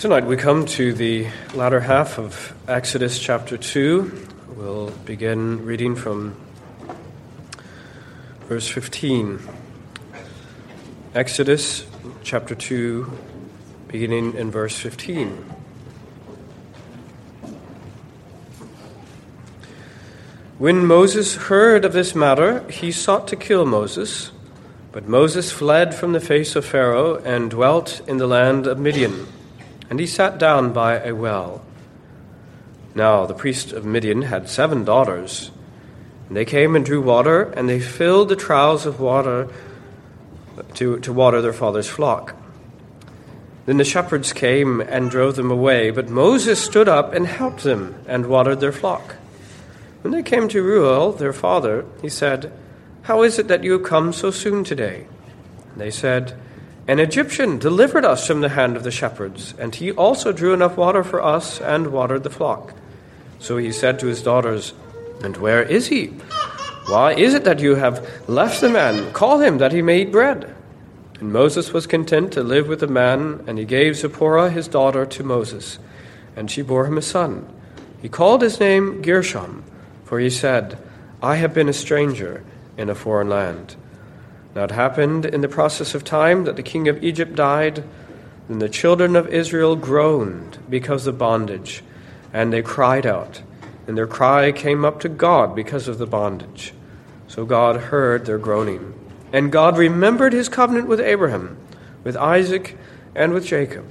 Tonight we come to the latter half of Exodus chapter 2. We'll begin reading from verse 15. Exodus chapter 2, beginning in verse 15. When Moses heard of this matter, he sought to kill Moses, but Moses fled from the face of Pharaoh and dwelt in the land of Midian and he sat down by a well. Now the priest of Midian had seven daughters. And they came and drew water, and they filled the troughs of water to, to water their father's flock. Then the shepherds came and drove them away, but Moses stood up and helped them and watered their flock. When they came to Reuel, their father, he said, How is it that you have come so soon today? And they said, an Egyptian delivered us from the hand of the shepherds, and he also drew enough water for us and watered the flock. So he said to his daughters, And where is he? Why is it that you have left the man? Call him that he may eat bread. And Moses was content to live with the man, and he gave Zipporah his daughter to Moses, and she bore him a son. He called his name Gershom, for he said, I have been a stranger in a foreign land. Now it happened in the process of time that the king of Egypt died, and the children of Israel groaned because of bondage, and they cried out, and their cry came up to God because of the bondage. So God heard their groaning. And God remembered his covenant with Abraham, with Isaac, and with Jacob.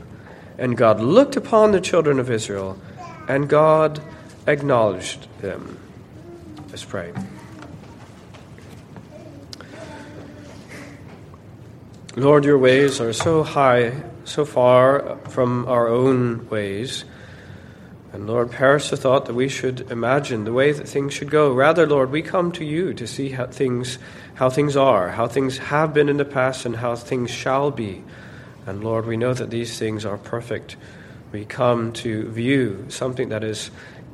And God looked upon the children of Israel, and God acknowledged them. Let's pray. Lord, your ways are so high, so far from our own ways. And Lord, perish the thought that we should imagine the way that things should go. Rather, Lord, we come to you to see how things, how things are, how things have been in the past, and how things shall be. And Lord, we know that these things are perfect. We come to view something that is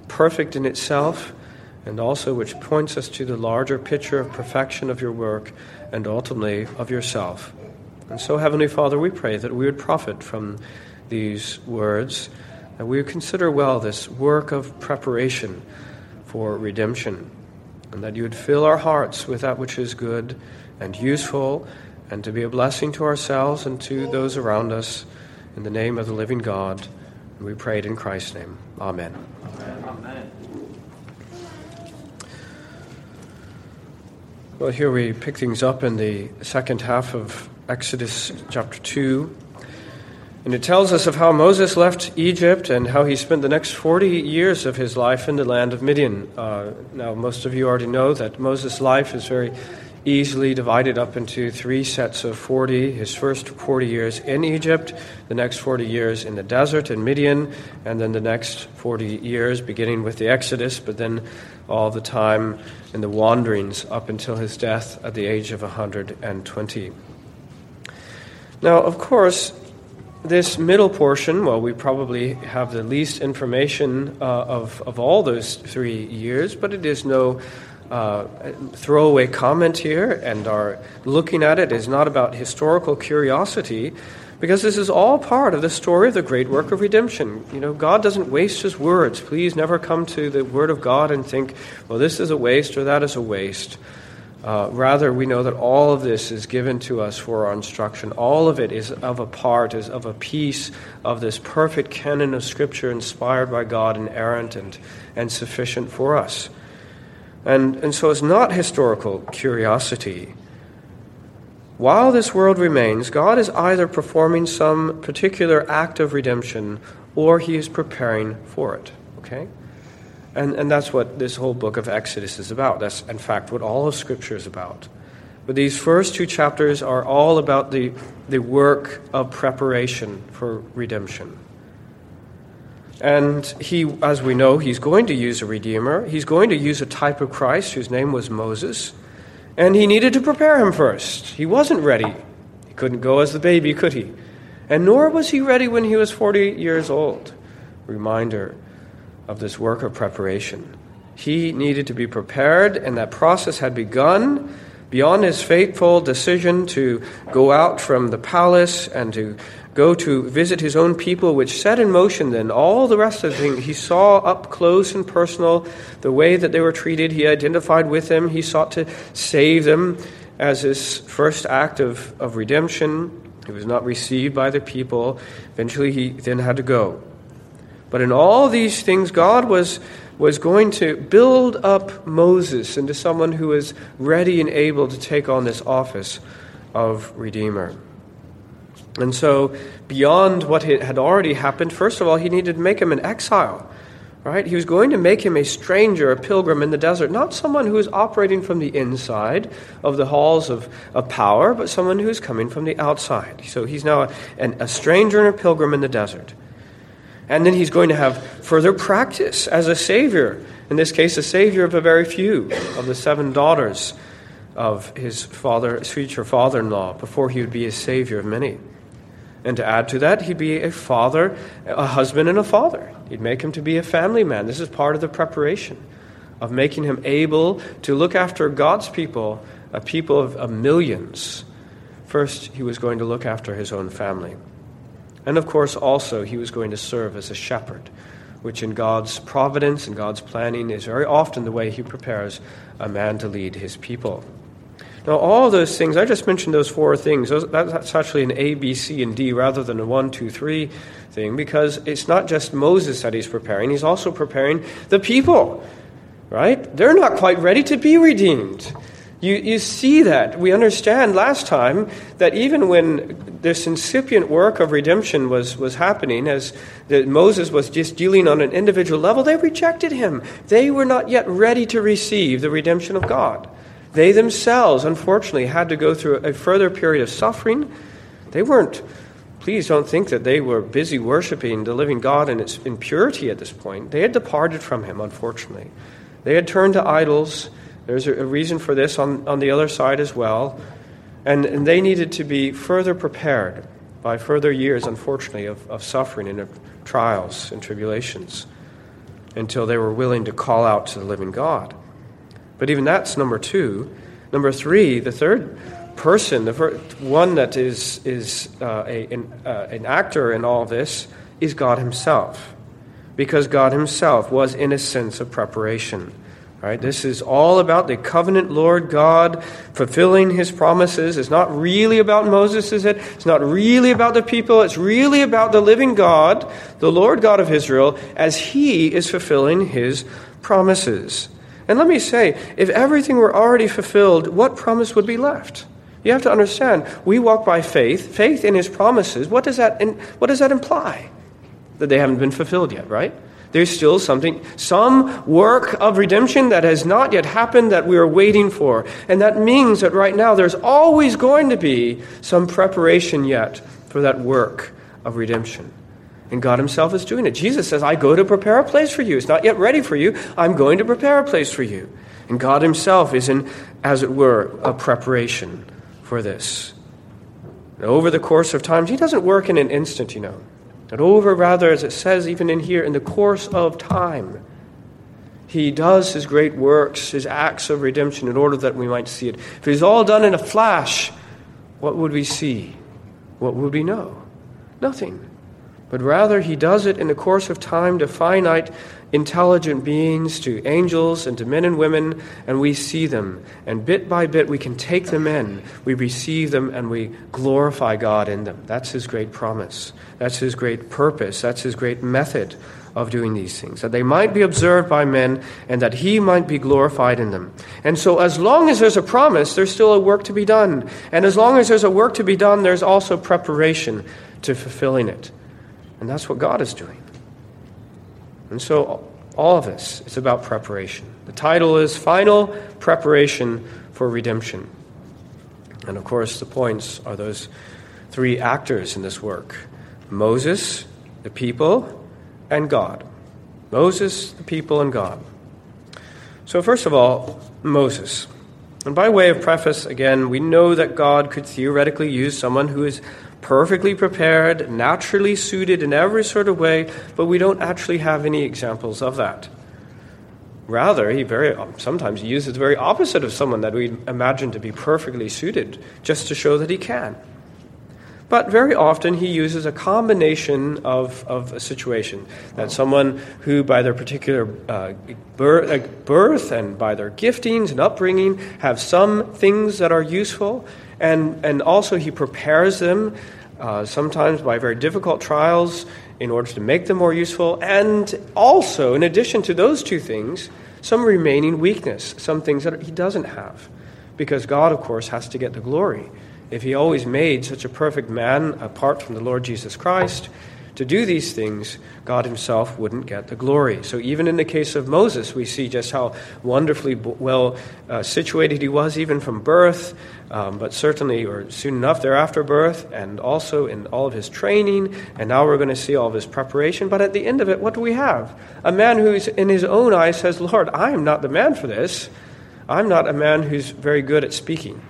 perfect in itself, and also which points us to the larger picture of perfection of your work and ultimately of yourself. And so, Heavenly Father, we pray that we would profit from these words, that we would consider well this work of preparation for redemption, and that you would fill our hearts with that which is good and useful, and to be a blessing to ourselves and to those around us. In the name of the living God, we pray it in Christ's name. Amen. Amen. Well, here we pick things up in the second half of Exodus chapter 2. And it tells us of how Moses left Egypt and how he spent the next 40 years of his life in the land of Midian. Uh, now, most of you already know that Moses' life is very easily divided up into three sets of 40. His first 40 years in Egypt, the next 40 years in the desert in Midian, and then the next 40 years beginning with the Exodus, but then all the time in the wanderings up until his death at the age of 120. Now, of course, this middle portion, well, we probably have the least information uh, of, of all those three years, but it is no uh, throwaway comment here, and our looking at it is not about historical curiosity, because this is all part of the story of the great work of redemption. You know, God doesn't waste his words. Please never come to the word of God and think, well, this is a waste or that is a waste. Uh, rather, we know that all of this is given to us for our instruction. All of it is of a part, is of a piece of this perfect canon of Scripture inspired by God, inerrant and, and sufficient for us. And, and so it's not historical curiosity. While this world remains, God is either performing some particular act of redemption or he is preparing for it. Okay? And, and that's what this whole book of Exodus is about. That's, in fact, what all of Scripture is about. But these first two chapters are all about the, the work of preparation for redemption. And he, as we know, he's going to use a redeemer. He's going to use a type of Christ whose name was Moses. And he needed to prepare him first. He wasn't ready. He couldn't go as the baby, could he? And nor was he ready when he was 40 years old. Reminder of this work of preparation. He needed to be prepared, and that process had begun beyond his fateful decision to go out from the palace and to go to visit his own people, which set in motion then all the rest of the thing. He saw up close and personal the way that they were treated. He identified with them. He sought to save them as his first act of, of redemption. He was not received by the people. Eventually, he then had to go. But in all these things, God was, was going to build up Moses into someone who was ready and able to take on this office of Redeemer. And so, beyond what had already happened, first of all, he needed to make him an exile. Right? He was going to make him a stranger, a pilgrim in the desert, not someone who is operating from the inside of the halls of, of power, but someone who is coming from the outside. So he's now a, an, a stranger and a pilgrim in the desert. And then he's going to have further practice as a savior. In this case, a savior of a very few of the seven daughters of his father, future father in law, before he would be a savior of many. And to add to that, he'd be a father, a husband, and a father. He'd make him to be a family man. This is part of the preparation of making him able to look after God's people, a people of, of millions. First, he was going to look after his own family. And of course, also, he was going to serve as a shepherd, which in God's providence and God's planning is very often the way he prepares a man to lead his people. Now, all those things, I just mentioned those four things. Those, that's actually an A, B, C, and D rather than a one, two, three thing because it's not just Moses that he's preparing, he's also preparing the people, right? They're not quite ready to be redeemed. You, you see that. We understand last time that even when this incipient work of redemption was, was happening, as the, Moses was just dealing on an individual level, they rejected him. They were not yet ready to receive the redemption of God. They themselves, unfortunately, had to go through a further period of suffering. They weren't, please don't think that they were busy worshiping the living God in its in purity at this point. They had departed from Him, unfortunately. They had turned to idols. There's a, reason for this on, on the other side as well. And, and they needed to be further prepared by further years, unfortunately, of, of suffering and of trials and tribulations until they were willing to call out to the living God. But even that's number two. Number three, the third person, the one that is, is uh, a, an, uh, an actor in all this, is God Himself. Because God Himself was in a sense of preparation. Right? This is all about the covenant Lord God fulfilling his promises. It's not really about Moses, is it? It's not really about the people. It's really about the living God, the Lord God of Israel, as he is fulfilling his promises. And let me say, if everything were already fulfilled, what promise would be left? You have to understand, we walk by faith, faith in his promises. What does that, what does that imply? That they haven't been fulfilled yet, right? There's still something, some work of redemption that has not yet happened that we are waiting for. And that means that right now there's always going to be some preparation yet for that work of redemption. And God Himself is doing it. Jesus says, I go to prepare a place for you. It's not yet ready for you. I'm going to prepare a place for you. And God Himself is in, as it were, a preparation for this. And over the course of time, He doesn't work in an instant, you know. But over, rather, as it says even in here, in the course of time, He does His great works, His acts of redemption, in order that we might see it. If it is all done in a flash, what would we see? What would we know? Nothing but rather he does it in the course of time to finite, intelligent beings, to angels, and to men and women, and we see them. And bit by bit, we can take them in. We receive them, and we glorify God in them. That's his great promise. That's his great purpose. That's his great method of doing these things, that they might be observed by men and that he might be glorified in them. And so, as long as there's a promise, there's still a work to be done. And as long as there's a work to be done, there's also preparation to fulfilling it. And that's what God is doing. And so, all of this is about preparation. The title is Final Preparation for Redemption. And of course, the points are those three actors in this work Moses, the people, and God. Moses, the people, and God. So, first of all, Moses. And by way of preface, again, we know that God could theoretically use someone who is perfectly prepared, naturally suited in every sort of way, but we don't actually have any examples of that. Rather, he very sometimes uses the very opposite of someone that we imagine to be perfectly suited, just to show that he can. But very often he uses a combination of, of a situation. That someone who, by their particular uh, birth, uh, birth and by their giftings and upbringing, have some things that are useful, and, and also he prepares them, uh, sometimes by very difficult trials, in order to make them more useful, and also, in addition to those two things, some remaining weakness, some things that he doesn't have. Because God, of course, has to get the glory. If he always made such a perfect man apart from the Lord Jesus Christ, to do these things, God Himself wouldn't get the glory. So, even in the case of Moses, we see just how wonderfully well uh, situated he was, even from birth, um, but certainly, or soon enough thereafter birth, and also in all of his training. And now we're going to see all of his preparation. But at the end of it, what do we have? A man who's in his own eyes says, Lord, I am not the man for this. I'm not a man who's very good at speaking.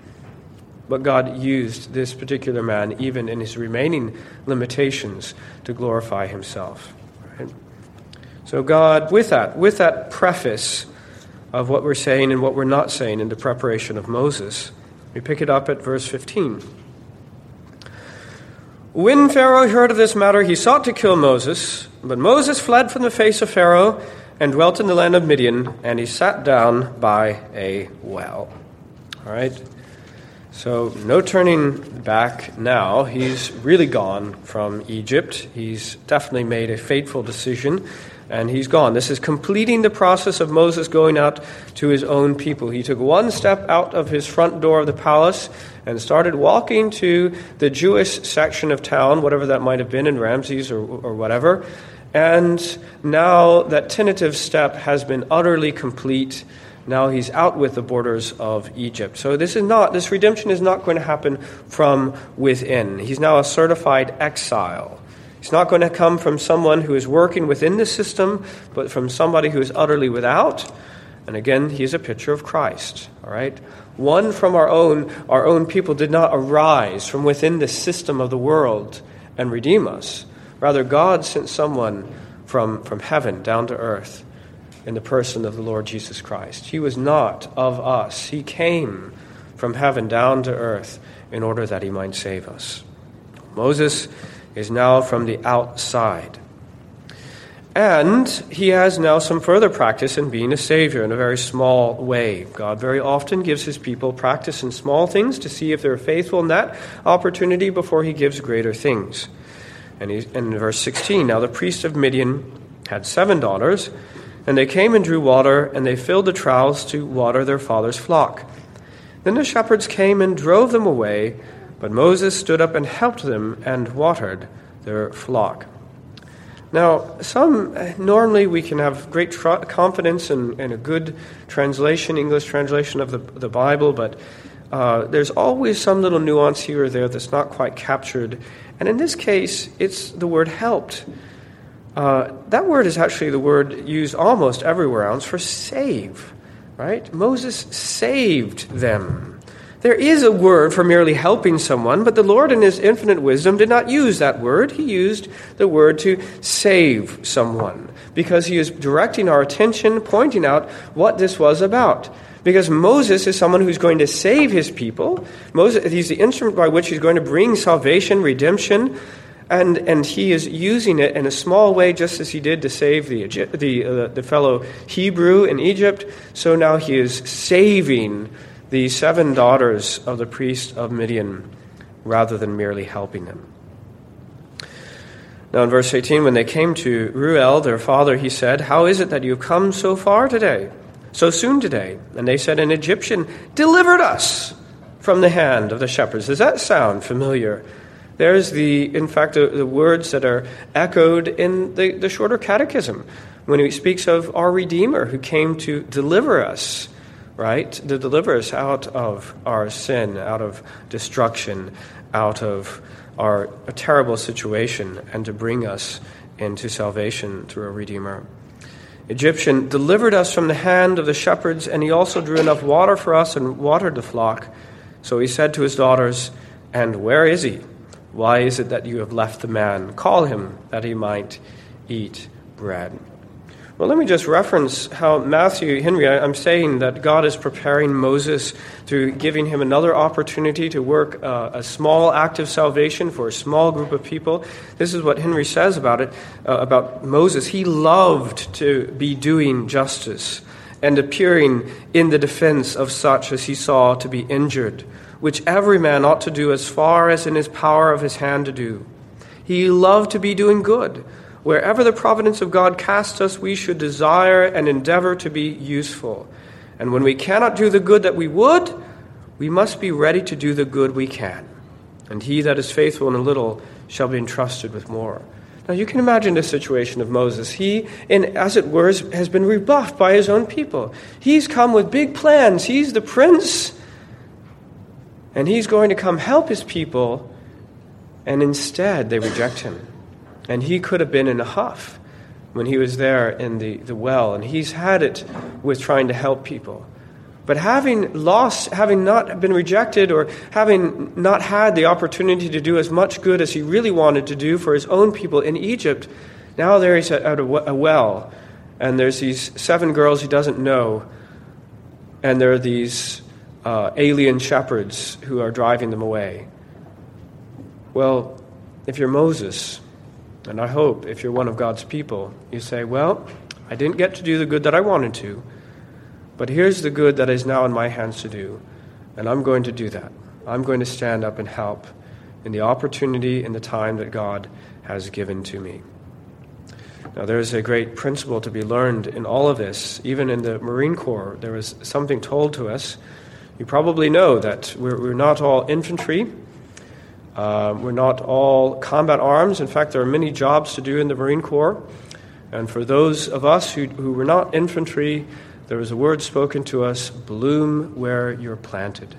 But God used this particular man, even in his remaining limitations, to glorify himself. Right? So, God, with that, with that preface of what we're saying and what we're not saying in the preparation of Moses, we pick it up at verse 15. When Pharaoh heard of this matter, he sought to kill Moses, but Moses fled from the face of Pharaoh and dwelt in the land of Midian, and he sat down by a well. All right? So, no turning back now. He's really gone from Egypt. He's definitely made a fateful decision, and he's gone. This is completing the process of Moses going out to his own people. He took one step out of his front door of the palace and started walking to the Jewish section of town, whatever that might have been in Ramses or, or whatever. And now that tentative step has been utterly complete now he's out with the borders of Egypt. So this is not this redemption is not going to happen from within. He's now a certified exile. He's not going to come from someone who is working within the system, but from somebody who is utterly without. And again, he is a picture of Christ. All right? One from our own, our own people did not arise from within the system of the world and redeem us. Rather, God sent someone from, from heaven down to earth in the person of the Lord Jesus Christ. He was not of us, He came from heaven down to earth in order that He might save us. Moses is now from the outside. And he has now some further practice in being a Savior in a very small way. God very often gives his people practice in small things to see if they're faithful in that opportunity before he gives greater things. And in verse 16, now the priest of Midian had seven daughters. And they came and drew water, and they filled the troughs to water their father's flock. Then the shepherds came and drove them away, but Moses stood up and helped them and watered their flock. Now, some normally we can have great tr- confidence in, in, a good translation, English translation of the, the Bible, but uh, there's always some little nuance here or there that's not quite captured. And in this case, it's the word helped. Uh, that word is actually the word used almost everywhere else for save, right? Moses saved them. There is a word for merely helping someone, but the Lord, in His infinite wisdom, did not use that word. He used the word to save someone because He is directing our attention, pointing out what this was about. Because Moses is someone who's going to save his people. Moses, he's the instrument by which he's going to bring salvation, redemption, and, and he is using it in a small way, just as he did to save the, the, uh, the fellow Hebrew in Egypt. So now he is saving the seven daughters of the priest of Midian rather than merely helping them. Now, in verse 18, when they came to Reuel, their father, he said, How is it that you have come so far today, so soon today? And they said, An Egyptian delivered us from the hand of the shepherds. Does that sound familiar? There's the, in fact, the, the words that are echoed in the, the shorter catechism when he speaks of our Redeemer who came to deliver us, right? To deliver us out of our sin, out of destruction, out of our terrible situation, and to bring us into salvation through a Redeemer. Egyptian delivered us from the hand of the shepherds, and he also drew enough water for us and watered the flock. So he said to his daughters, And where is he? Why is it that you have left the man? Call him that he might eat bread. Well, let me just reference how Matthew Henry, I'm saying that God is preparing Moses through giving him another opportunity to work uh, a small act of salvation for a small group of people. This is what Henry says about it, uh, about Moses. He loved to be doing justice and appearing in the defense of such as he saw to be injured, which every man ought to do as far as in his power of his hand to do. He loved to be doing good Wherever the providence of God casts us, we should desire and endeavor to be useful. And when we cannot do the good that we would, we must be ready to do the good we can. And he that is faithful in a little shall be entrusted with more. Now you can imagine the situation of Moses. He, in, as it were, has been rebuffed by his own people. He's come with big plans. He's the prince. And he's going to come help his people. And instead, they reject him. And he could have been in a huff when he was there in the, the well, and he's had it with trying to help people. But having lost, having not been rejected, or having not had the opportunity to do as much good as he really wanted to do for his own people in Egypt, now there he's at a well, and there's these seven girls he doesn't know, and there are these uh, alien shepherds who are driving them away. Well, if you're Moses, and I hope if you're one of God's people, you say, Well, I didn't get to do the good that I wanted to, but here's the good that is now in my hands to do, and I'm going to do that. I'm going to stand up and help in the opportunity and the time that God has given to me. Now, there's a great principle to be learned in all of this. Even in the Marine Corps, there was something told to us. You probably know that we're, we're not all infantry, uh, we're not all combat arms. In fact, there are many jobs to do in the Marine Corps. And for those of us who, who were not infantry, there was a word spoken to us bloom where you're planted.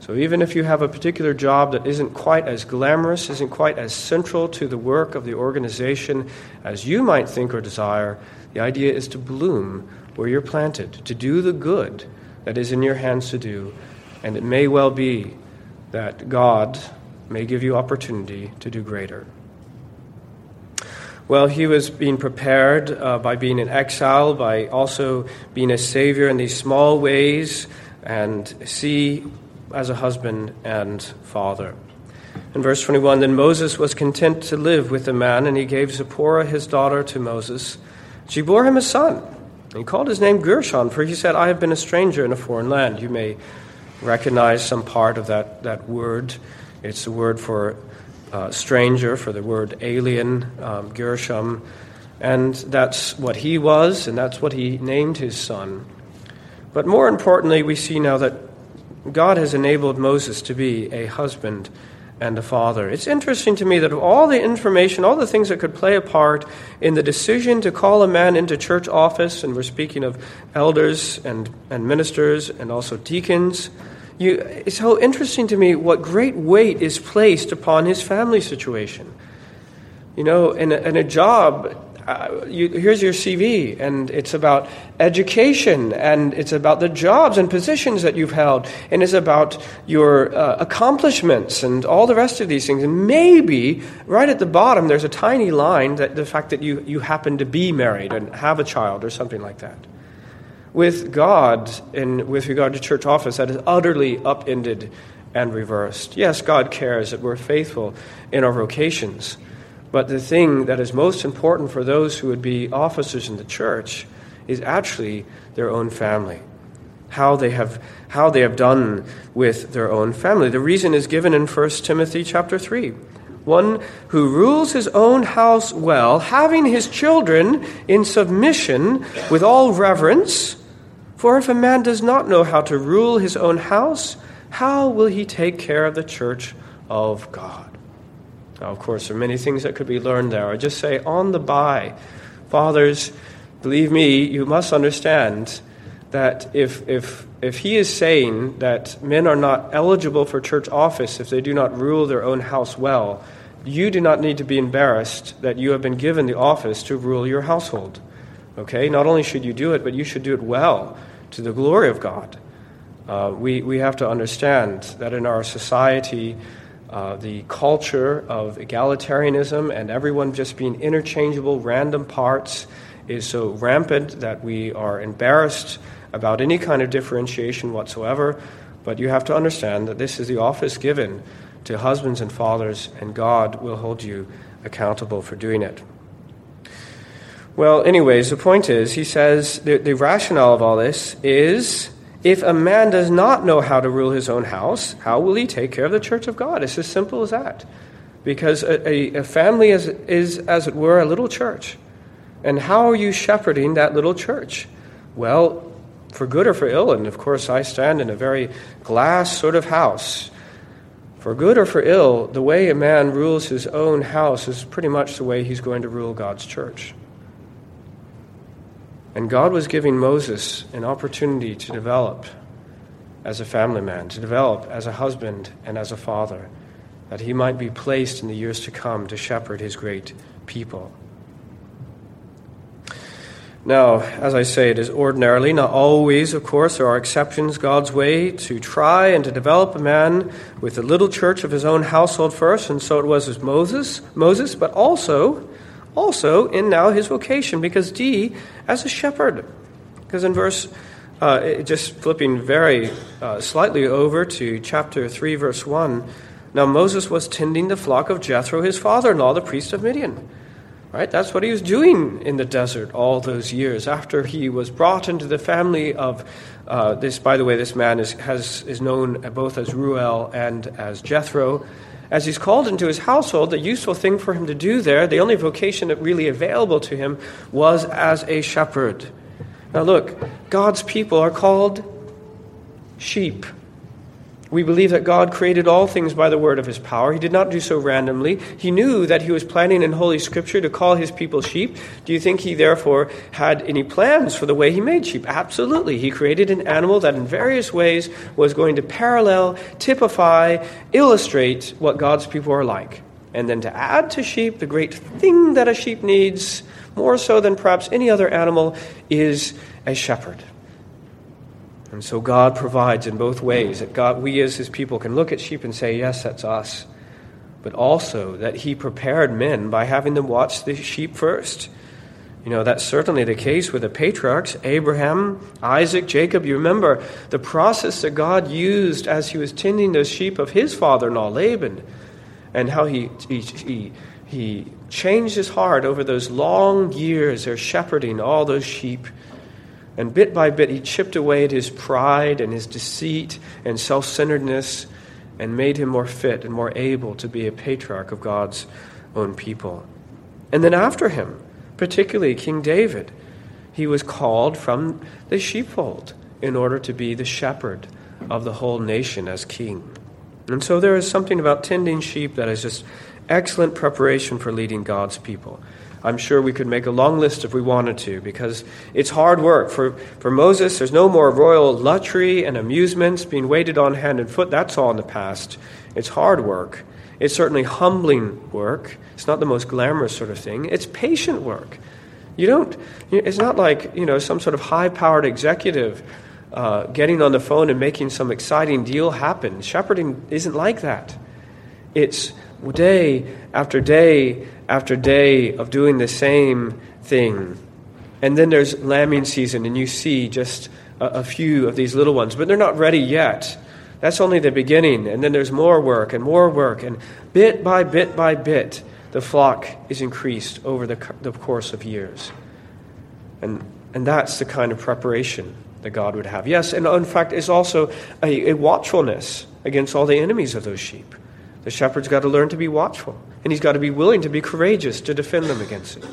So even if you have a particular job that isn't quite as glamorous, isn't quite as central to the work of the organization as you might think or desire, the idea is to bloom where you're planted, to do the good that is in your hands to do. And it may well be that God may give you opportunity to do greater. Well, he was being prepared uh, by being in exile, by also being a savior in these small ways, and see as a husband and father. In verse 21, then Moses was content to live with the man, and he gave Zipporah his daughter to Moses. She bore him a son. And he called his name Gershom, for he said, I have been a stranger in a foreign land. You may recognize some part of that, that word it's the word for uh, stranger, for the word alien, um, Gershom. And that's what he was, and that's what he named his son. But more importantly, we see now that God has enabled Moses to be a husband and a father. It's interesting to me that of all the information, all the things that could play a part in the decision to call a man into church office, and we're speaking of elders and, and ministers and also deacons, you, it's so interesting to me what great weight is placed upon his family situation. You know, in a, in a job, uh, you, here's your CV, and it's about education, and it's about the jobs and positions that you've held, and it's about your uh, accomplishments and all the rest of these things. And maybe right at the bottom, there's a tiny line that the fact that you, you happen to be married and have a child or something like that with God and with regard to church office that is utterly upended and reversed. Yes, God cares that we're faithful in our vocations, but the thing that is most important for those who would be officers in the church is actually their own family. How they have how they have done with their own family. The reason is given in 1 Timothy chapter 3 one who rules his own house well, having his children in submission with all reverence. For if a man does not know how to rule his own house, how will he take care of the church of God? Now, of course, there are many things that could be learned there. I just say, on the by, fathers, believe me, you must understand that if, if, if he is saying that men are not eligible for church office if they do not rule their own house well, you do not need to be embarrassed that you have been given the office to rule your household. Okay? Not only should you do it, but you should do it well to the glory of God. Uh, we, we have to understand that in our society, uh, the culture of egalitarianism and everyone just being interchangeable, random parts is so rampant that we are embarrassed about any kind of differentiation whatsoever. But you have to understand that this is the office given to husbands and fathers, and God will hold you accountable for doing it. Well, anyways, the point is, he says the, the rationale of all this is if a man does not know how to rule his own house, how will he take care of the church of God? It's as simple as that. Because a, a, a family is, is, as it were, a little church. And how are you shepherding that little church? Well, for good or for ill, and of course, I stand in a very glass sort of house. For good or for ill, the way a man rules his own house is pretty much the way he's going to rule God's church. And God was giving Moses an opportunity to develop as a family man, to develop as a husband and as a father, that he might be placed in the years to come to shepherd his great people. Now, as I say, it is ordinarily, not always, of course, there are exceptions, God's way to try and to develop a man with a little church of his own household first, and so it was with Moses, Moses, but also, also in now his vocation, because D, as a shepherd. Because in verse, uh, just flipping very uh, slightly over to chapter 3, verse 1, now Moses was tending the flock of Jethro, his father in law, the priest of Midian. Right? That's what he was doing in the desert all those years after he was brought into the family of uh, this. By the way, this man is, has, is known both as Reuel and as Jethro. As he's called into his household, the useful thing for him to do there, the only vocation that really available to him, was as a shepherd. Now, look, God's people are called sheep. We believe that God created all things by the word of his power. He did not do so randomly. He knew that he was planning in Holy Scripture to call his people sheep. Do you think he therefore had any plans for the way he made sheep? Absolutely. He created an animal that in various ways was going to parallel, typify, illustrate what God's people are like. And then to add to sheep, the great thing that a sheep needs, more so than perhaps any other animal, is a shepherd. And so God provides in both ways that God, we as his people can look at sheep and say, yes, that's us. But also that he prepared men by having them watch the sheep first. You know, that's certainly the case with the patriarchs Abraham, Isaac, Jacob. You remember the process that God used as he was tending those sheep of his father in law, Laban, and how he, he, he, he changed his heart over those long years of shepherding all those sheep and bit by bit, he chipped away at his pride and his deceit and self centeredness and made him more fit and more able to be a patriarch of God's own people. And then after him, particularly King David, he was called from the sheepfold in order to be the shepherd of the whole nation as king. And so there is something about tending sheep that is just excellent preparation for leading God's people. I'm sure we could make a long list if we wanted to, because it's hard work. For, for Moses, there's no more royal luxury and amusements being waited on hand and foot. That's all in the past. It's hard work. It's certainly humbling work. It's not the most glamorous sort of thing. It's patient work. You don't, it's not like, you know, some sort of high powered executive uh, getting on the phone and making some exciting deal happen. Shepherding isn't like that. It's day after day after day of doing the same thing. And then there's lambing season, and you see just a, a, few of these little ones, but they're not ready yet. That's only the beginning. And then there's more work and more work, and bit by bit by bit, the flock is increased over the, the course of years. And, and that's the kind of preparation that God would have. Yes, and in fact, it's also a, a watchfulness against all the enemies of those sheep. The shepherd's got to learn to be watchful, and he's got to be willing to be courageous to defend them against it.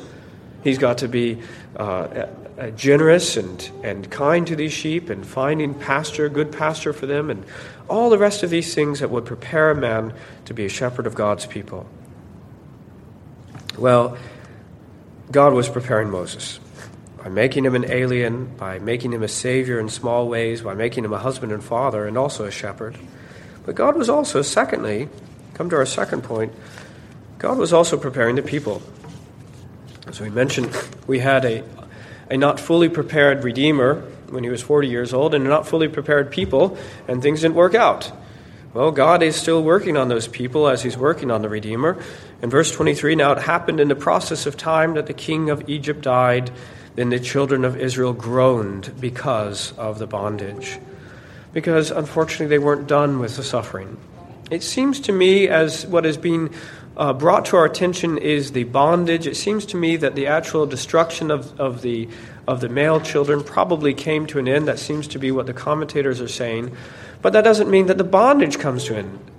He's got to be uh, generous and, and kind to these sheep and finding pasture, good pasture for them, and all the rest of these things that would prepare a man to be a shepherd of God's people. Well, God was preparing Moses by making him an alien, by making him a savior in small ways, by making him a husband and father, and also a shepherd. But God was also, secondly, come to our second point. God was also preparing the people. As we mentioned, we had a, a not fully prepared Redeemer when he was 40 years old and a not fully prepared people, and things didn't work out. Well, God is still working on those people as he's working on the Redeemer. In verse 23, now it happened in the process of time that the king of Egypt died, then the children of Israel groaned because of the bondage. Because unfortunately, they weren't done with the suffering. It seems to me, as what is being uh, brought to our attention is the bondage, it seems to me that the actual destruction of, of, the, of the male children probably came to an end. That seems to be what the commentators are saying. But that doesn't mean that the bondage comes to an end.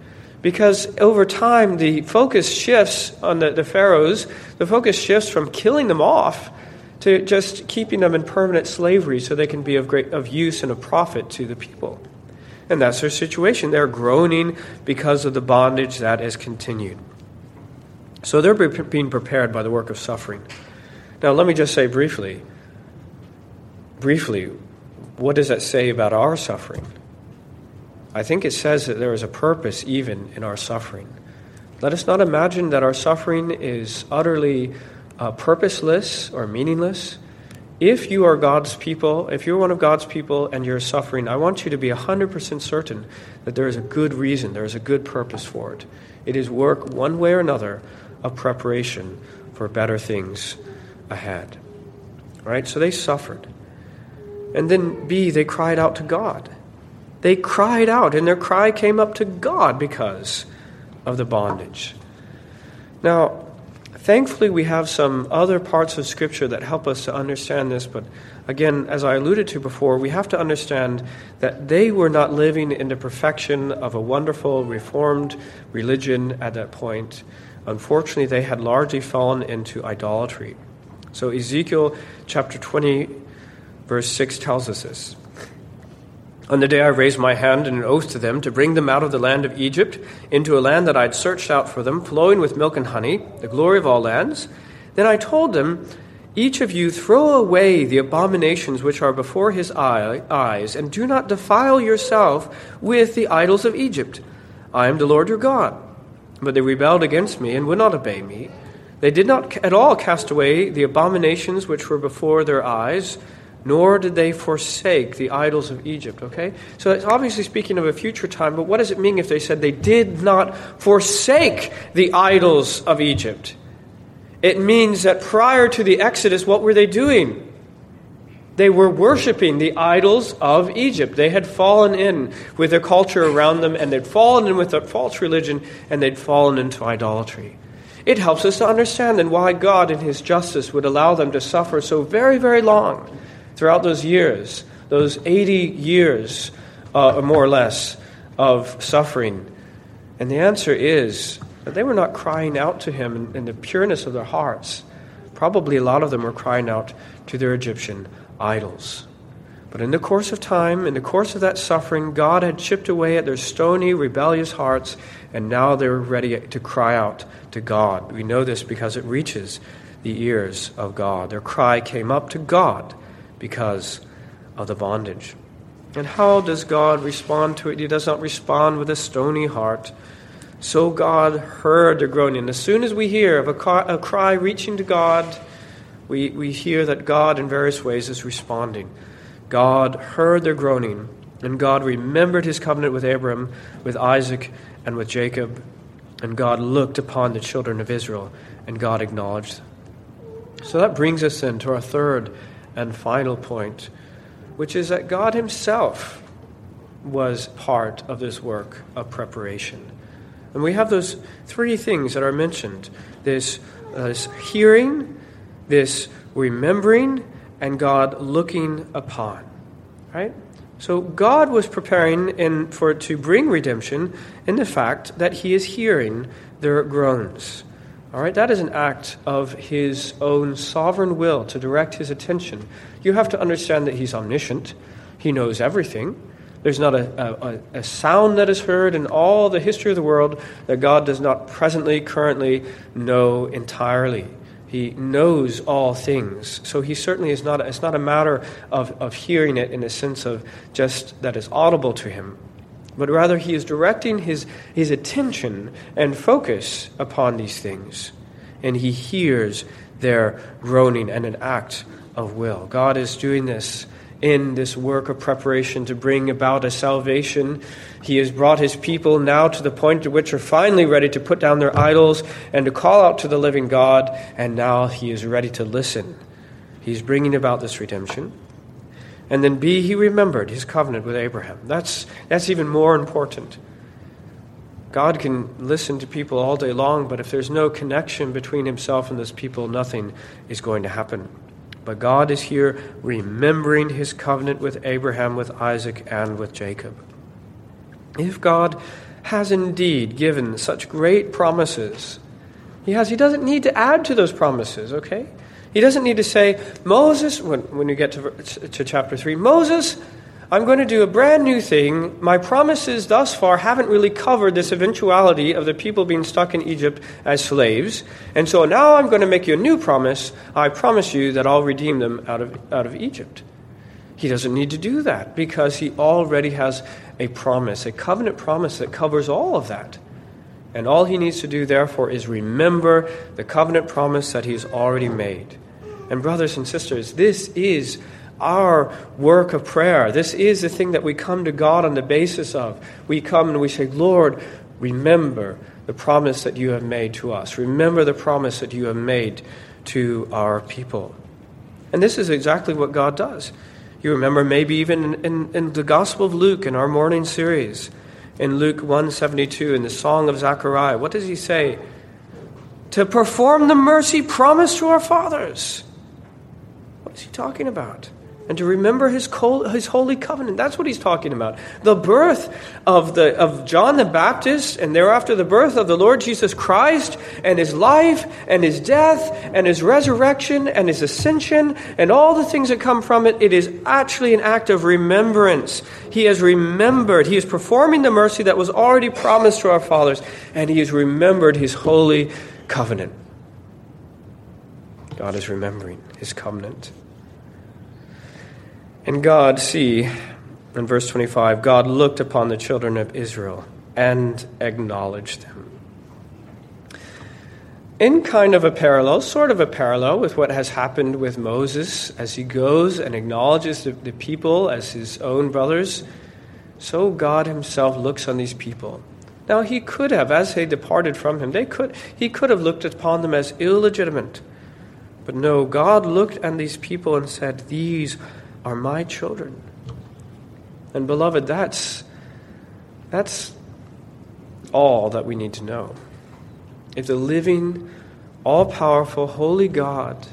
Because over time, the focus shifts on the, the pharaohs, the focus shifts from killing them off to just keeping them in permanent slavery so they can be of, great, of use and of profit to the people. And that's their situation. They're groaning because of the bondage that has continued. So they're being prepared by the work of suffering. Now, let me just say briefly briefly, what does that say about our suffering? I think it says that there is a purpose even in our suffering. Let us not imagine that our suffering is utterly uh, purposeless or meaningless. If you are God's people, if you're one of God's people and you're suffering, I want you to be 100% certain that there is a good reason, there is a good purpose for it. It is work, one way or another, of preparation for better things ahead. Right? So they suffered. And then, B, they cried out to God. They cried out, and their cry came up to God because of the bondage. Now, Thankfully, we have some other parts of Scripture that help us to understand this, but again, as I alluded to before, we have to understand that they were not living in the perfection of a wonderful, reformed religion at that point. Unfortunately, they had largely fallen into idolatry. So, Ezekiel chapter 20, verse 6 tells us this. On the day I raised my hand in an oath to them to bring them out of the land of Egypt into a land that I had searched out for them, flowing with milk and honey, the glory of all lands, then I told them, Each of you throw away the abominations which are before his eye, eyes, and do not defile yourself with the idols of Egypt. I am the Lord your God. But they rebelled against me and would not obey me. They did not at all cast away the abominations which were before their eyes nor did they forsake the idols of Egypt. Okay? So it's obviously speaking of a future time, but what does it mean if they said they did not forsake the idols of Egypt? It means that prior to the Exodus, what were they doing? They were worshiping the idols of Egypt. They had fallen in with the culture around them, and they'd fallen in with a false religion, and they'd fallen into idolatry. It helps us to understand then why God, in His justice, would allow them to suffer so very, very long throughout those years, those 80 years, uh, more or less, of suffering? And the answer is that they were not crying out to him in, in the pureness of their hearts. Probably a lot of them were crying out to their Egyptian idols. But in the course of time, in the course of that suffering, God had chipped away at their stony, rebellious hearts, and now they were ready to cry out to God. We know this because it reaches the ears of God. Their cry came up to God because of the bondage. And how does God respond to it? He does not respond with a stony heart. So God heard their groaning. As soon as we hear of a cry, a cry reaching to God, we, we hear that God, in various ways, is responding. God heard their groaning, and God remembered his covenant with Abram, with Isaac, and with Jacob. And God looked upon the children of Israel, and God acknowledged. So that brings us then to our third and final point, which is that God Himself was part of this work of preparation. And we have those three things that are mentioned this, uh, this hearing, this remembering, and God looking upon. Right? So God was preparing in, for to bring redemption in the fact that He is hearing their groans. All right, that is an act of his own sovereign will to direct his attention. You have to understand that he's omniscient, he knows everything. There's not a, a, a, sound that is heard in all the history of the world that God does not presently, currently know entirely. He knows all things. So he certainly is not, it's not a matter of, of hearing it in a sense of just that is audible to him but rather he is directing his, his attention and focus upon these things. And he hears their groaning and an act of will. God is doing this in this work of preparation to bring about a salvation. He has brought his people now to the point at which are finally ready to put down their idols and to call out to the living God, and now he is ready to listen He's bringing about this redemption. And then B, he remembered his covenant with Abraham. That's, that's even more important. God can listen to people all day long, but if there's no connection between himself and those people, nothing is going to happen. But God is here remembering his covenant with Abraham, with Isaac, and with Jacob. If God has indeed given such great promises, he has. He doesn't need to add to those promises, okay? He doesn't need to say, Moses, when, when you get to, to chapter 3, Moses, I'm going to do a brand new thing. My promises thus far haven't really covered this eventuality of the people being stuck in Egypt as slaves. And so now I'm going to make you a new promise. I promise you that I'll redeem them out of, out of Egypt. He doesn't need to do that because he already has a promise, a covenant promise that covers all of that. And all he needs to do, therefore, is remember the covenant promise that he's already made. And, brothers and sisters, this is our work of prayer. This is the thing that we come to God on the basis of. We come and we say, Lord, remember the promise that you have made to us. Remember the promise that you have made to our people. And this is exactly what God does. You remember maybe even in, in, in the Gospel of Luke in our morning series, in Luke 172, in the Song of Zechariah, what does he say? To perform the mercy promised to our fathers. What is he talking about? And to remember his, his holy covenant. That's what he's talking about. The birth of, the, of John the Baptist, and thereafter the birth of the Lord Jesus Christ, and his life, and his death, and his resurrection, and his ascension, and all the things that come from it, it is actually an act of remembrance. He has remembered, he is performing the mercy that was already promised to our fathers, and he has remembered his holy covenant. God is remembering his covenant. And God, see, in verse 25, God looked upon the children of Israel and acknowledged them. In kind of a parallel, sort of a parallel with what has happened with Moses as he goes and acknowledges the, the people as his own brothers, so God himself looks on these people. Now he could have, as they departed from him, they could he could have looked upon them as illegitimate. But no, God looked at these people and said, These are my children. And beloved, that's that's all that we need to know. If the living, all powerful, holy God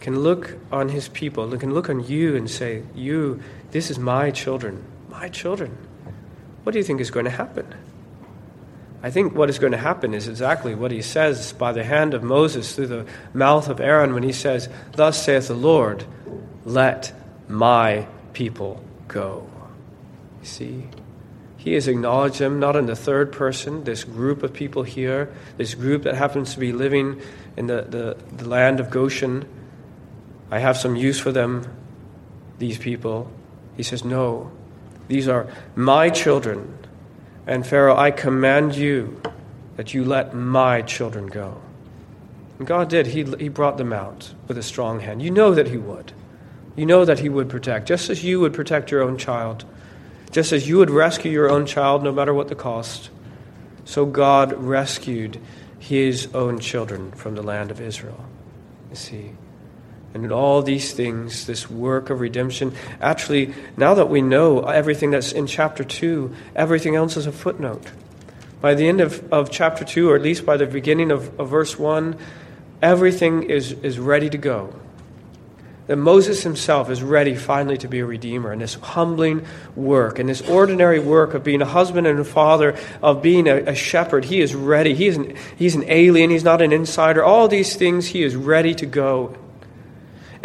can look on his people, can look on you and say, You, this is my children, my children, what do you think is going to happen? I think what is going to happen is exactly what he says by the hand of Moses through the mouth of Aaron when he says, Thus saith the Lord, let my people go. See? He has acknowledged them not in the third person, this group of people here, this group that happens to be living in the, the, the land of Goshen. I have some use for them, these people. He says, No, these are my children. And Pharaoh, I command you that you let my children go. And God did. He, he brought them out with a strong hand. You know that He would. You know that He would protect, just as you would protect your own child, just as you would rescue your own child no matter what the cost. So God rescued His own children from the land of Israel. You see? And in all these things, this work of redemption, actually, now that we know everything that's in chapter 2, everything else is a footnote. By the end of, of chapter 2, or at least by the beginning of, of verse 1, everything is, is ready to go that Moses himself is ready finally to be a redeemer in this humbling work, in this ordinary work of being a husband and a father, of being a, a shepherd. He is ready. He is an, he's an alien, he's not an insider. All these things, he is ready to go.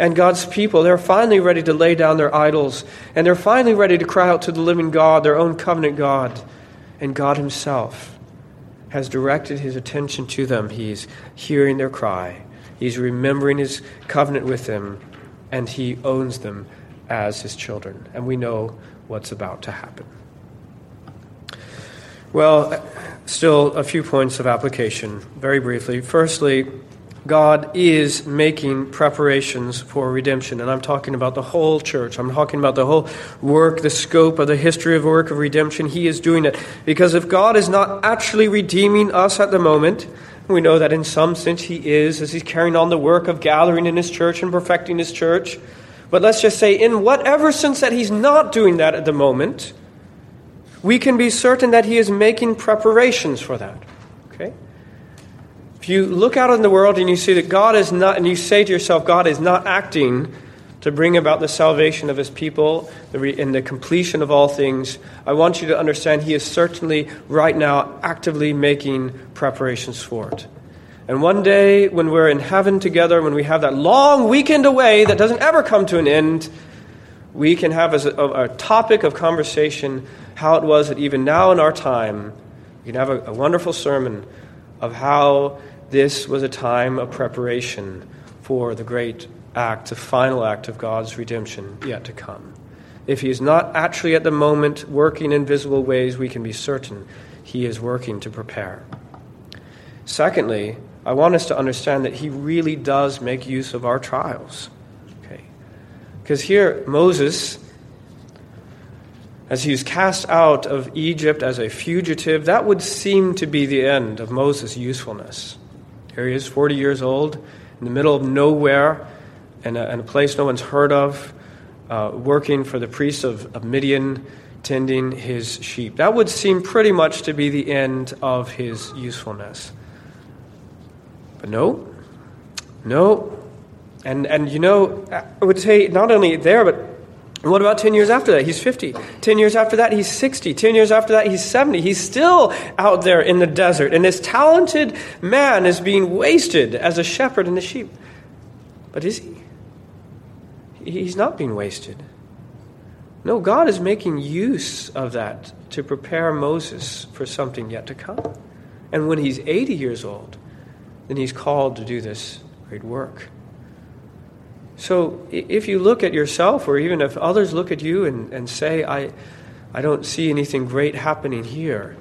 And God's people, they're finally ready to lay down their idols, and they're finally ready to cry out to the living God, their own covenant God. And God Himself has directed His attention to them. He's hearing their cry, He's remembering His covenant with them and he owns them as his children. And we know what's about to happen. Well, still a few points of application, very briefly. Firstly, God is making preparations for redemption. And I'm talking about the whole church. I'm talking about the whole work, the scope of the history of work of redemption. He is doing it. Because if God is not actually redeeming us at the moment, We know that in some sense he is, as he's carrying on the work of gathering in his church and perfecting his church. But let's just say, in whatever sense that he's not doing that at the moment, we can be certain that he is making preparations for that. Okay? If you look out in the world and you see that God is not, and you say to yourself, God is not acting to bring about the salvation of his people and the completion of all things, I want you to understand he is certainly right now actively making preparations for it. And one day, when we're in heaven together, when we have that long weekend away that doesn't ever come to an end, we can have as a, a topic of conversation how it was that even now in our time, we can have a, a wonderful sermon of how this was a time of preparation for the great act, the final act of God's redemption yet to come. If He is not actually at the moment working in visible ways, we can be certain He is working to prepare. Secondly, I want us to understand that he really does make use of our trials. Okay. Because here, Moses, as he cast out of Egypt as a fugitive, that would seem to be the end of Moses' usefulness. Here he is, 40 years old, in the middle of nowhere, in a, a place no one's heard of, uh, working for the priests of, of Midian, tending his sheep. That would seem pretty much to be the end of his usefulness. But no, no. And, and you know, I would say not only there, but what about 10 years after that? He's 50. 10 years after that, he's 60. 10 years after that, he's 70. He's still out there in the desert. And this talented man is being wasted as a shepherd in the sheep. But is he? He's not being wasted. No, God is making use of that to prepare Moses for something yet to come. And when he's 80 years old, then he's called to do this great work. So if you look at yourself, or even if others look at you and, and say, I, I don't see anything great happening here,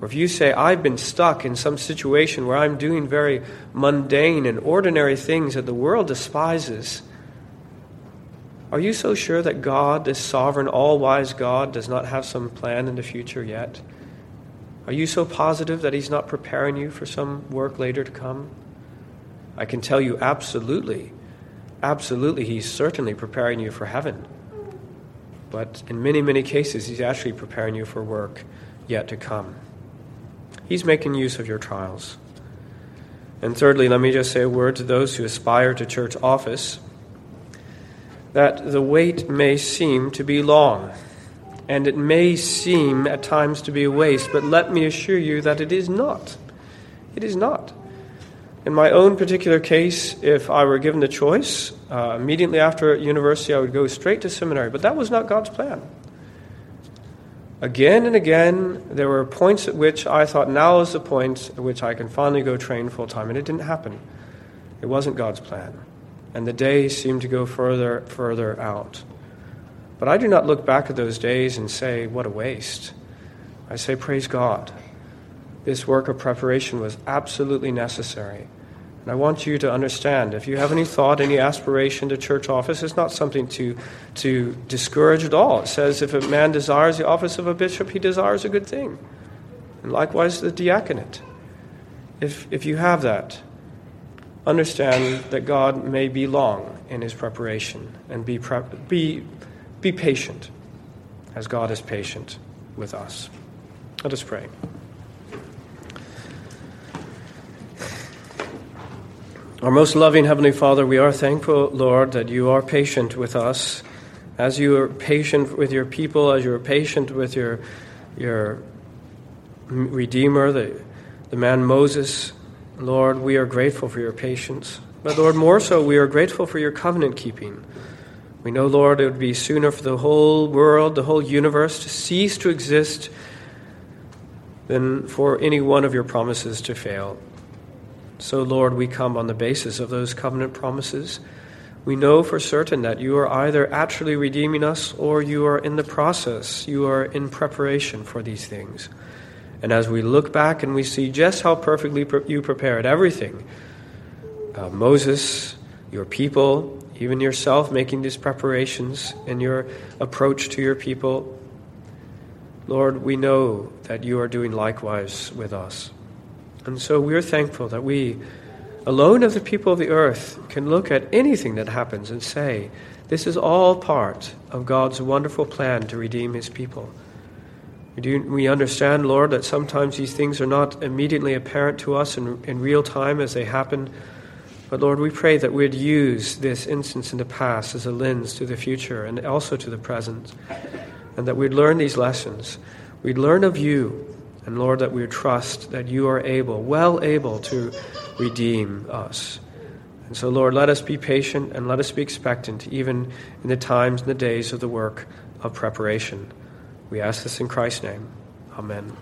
or if you say, I've been stuck in some situation where I'm doing very mundane and ordinary things that the world despises, are you so sure that God, this sovereign, all wise God, does not have some plan in the future yet? Are you so positive that He's not preparing you for some work later to come? I can tell you absolutely, absolutely, He's certainly preparing you for heaven. But in many, many cases, He's actually preparing you for work yet to come. He's making use of your trials. And thirdly, let me just say a word to those who aspire to church office that the wait may seem to be long and it may seem at times to be a waste, but let me assure you that it is not. It is not. In my own particular case, if I were given the choice, uh, immediately after university, I would go straight to seminary, but that was not God's plan. Again and again, there were points at which I thought, now is the point at which I can finally go train full time, and it didn't happen. It wasn't God's plan. And the days seemed to go further, further out. But I do not look back at those days and say, what a waste. I say, praise God. This work of preparation was absolutely necessary. And I want you to understand if you have any thought, any aspiration to church office, it's not something to, to discourage at all. It says if a man desires the office of a bishop, he desires a good thing. And likewise, the diaconate. If, if you have that, understand that God may be long in his preparation and be, pre- be be patient as God is patient with us. Let us pray. Our most loving Heavenly Father, we are thankful, Lord, that you are patient with us. As you are patient with your people, as you are patient with your, your Redeemer, the, the man Moses, Lord, we are grateful for your patience. But Lord, more so, we are grateful for your covenant keeping. We know, Lord, it would be sooner for the whole world, the whole universe to cease to exist than for any one of your promises to fail. So, Lord, we come on the basis of those covenant promises. We know for certain that you are either actually redeeming us or you are in the process, you are in preparation for these things. And as we look back and we see just how perfectly you prepared everything uh, Moses, your people, even yourself making these preparations and your approach to your people. Lord, we know that you are doing likewise with us. And so we're thankful that we, alone of the people of the earth, can look at anything that happens and say, this is all part of God's wonderful plan to redeem his people. We, do, we understand, Lord, that sometimes these things are not immediately apparent to us in, in real time as they happen. But Lord, we pray that we'd use this instance in the past as a lens to the future and also to the present, and that we'd learn these lessons. We'd learn of you, and Lord, that we would trust that you are able, well able to redeem us. And so, Lord, let us be patient and let us be expectant, even in the times and the days of the work of preparation. We ask this in Christ's name. Amen.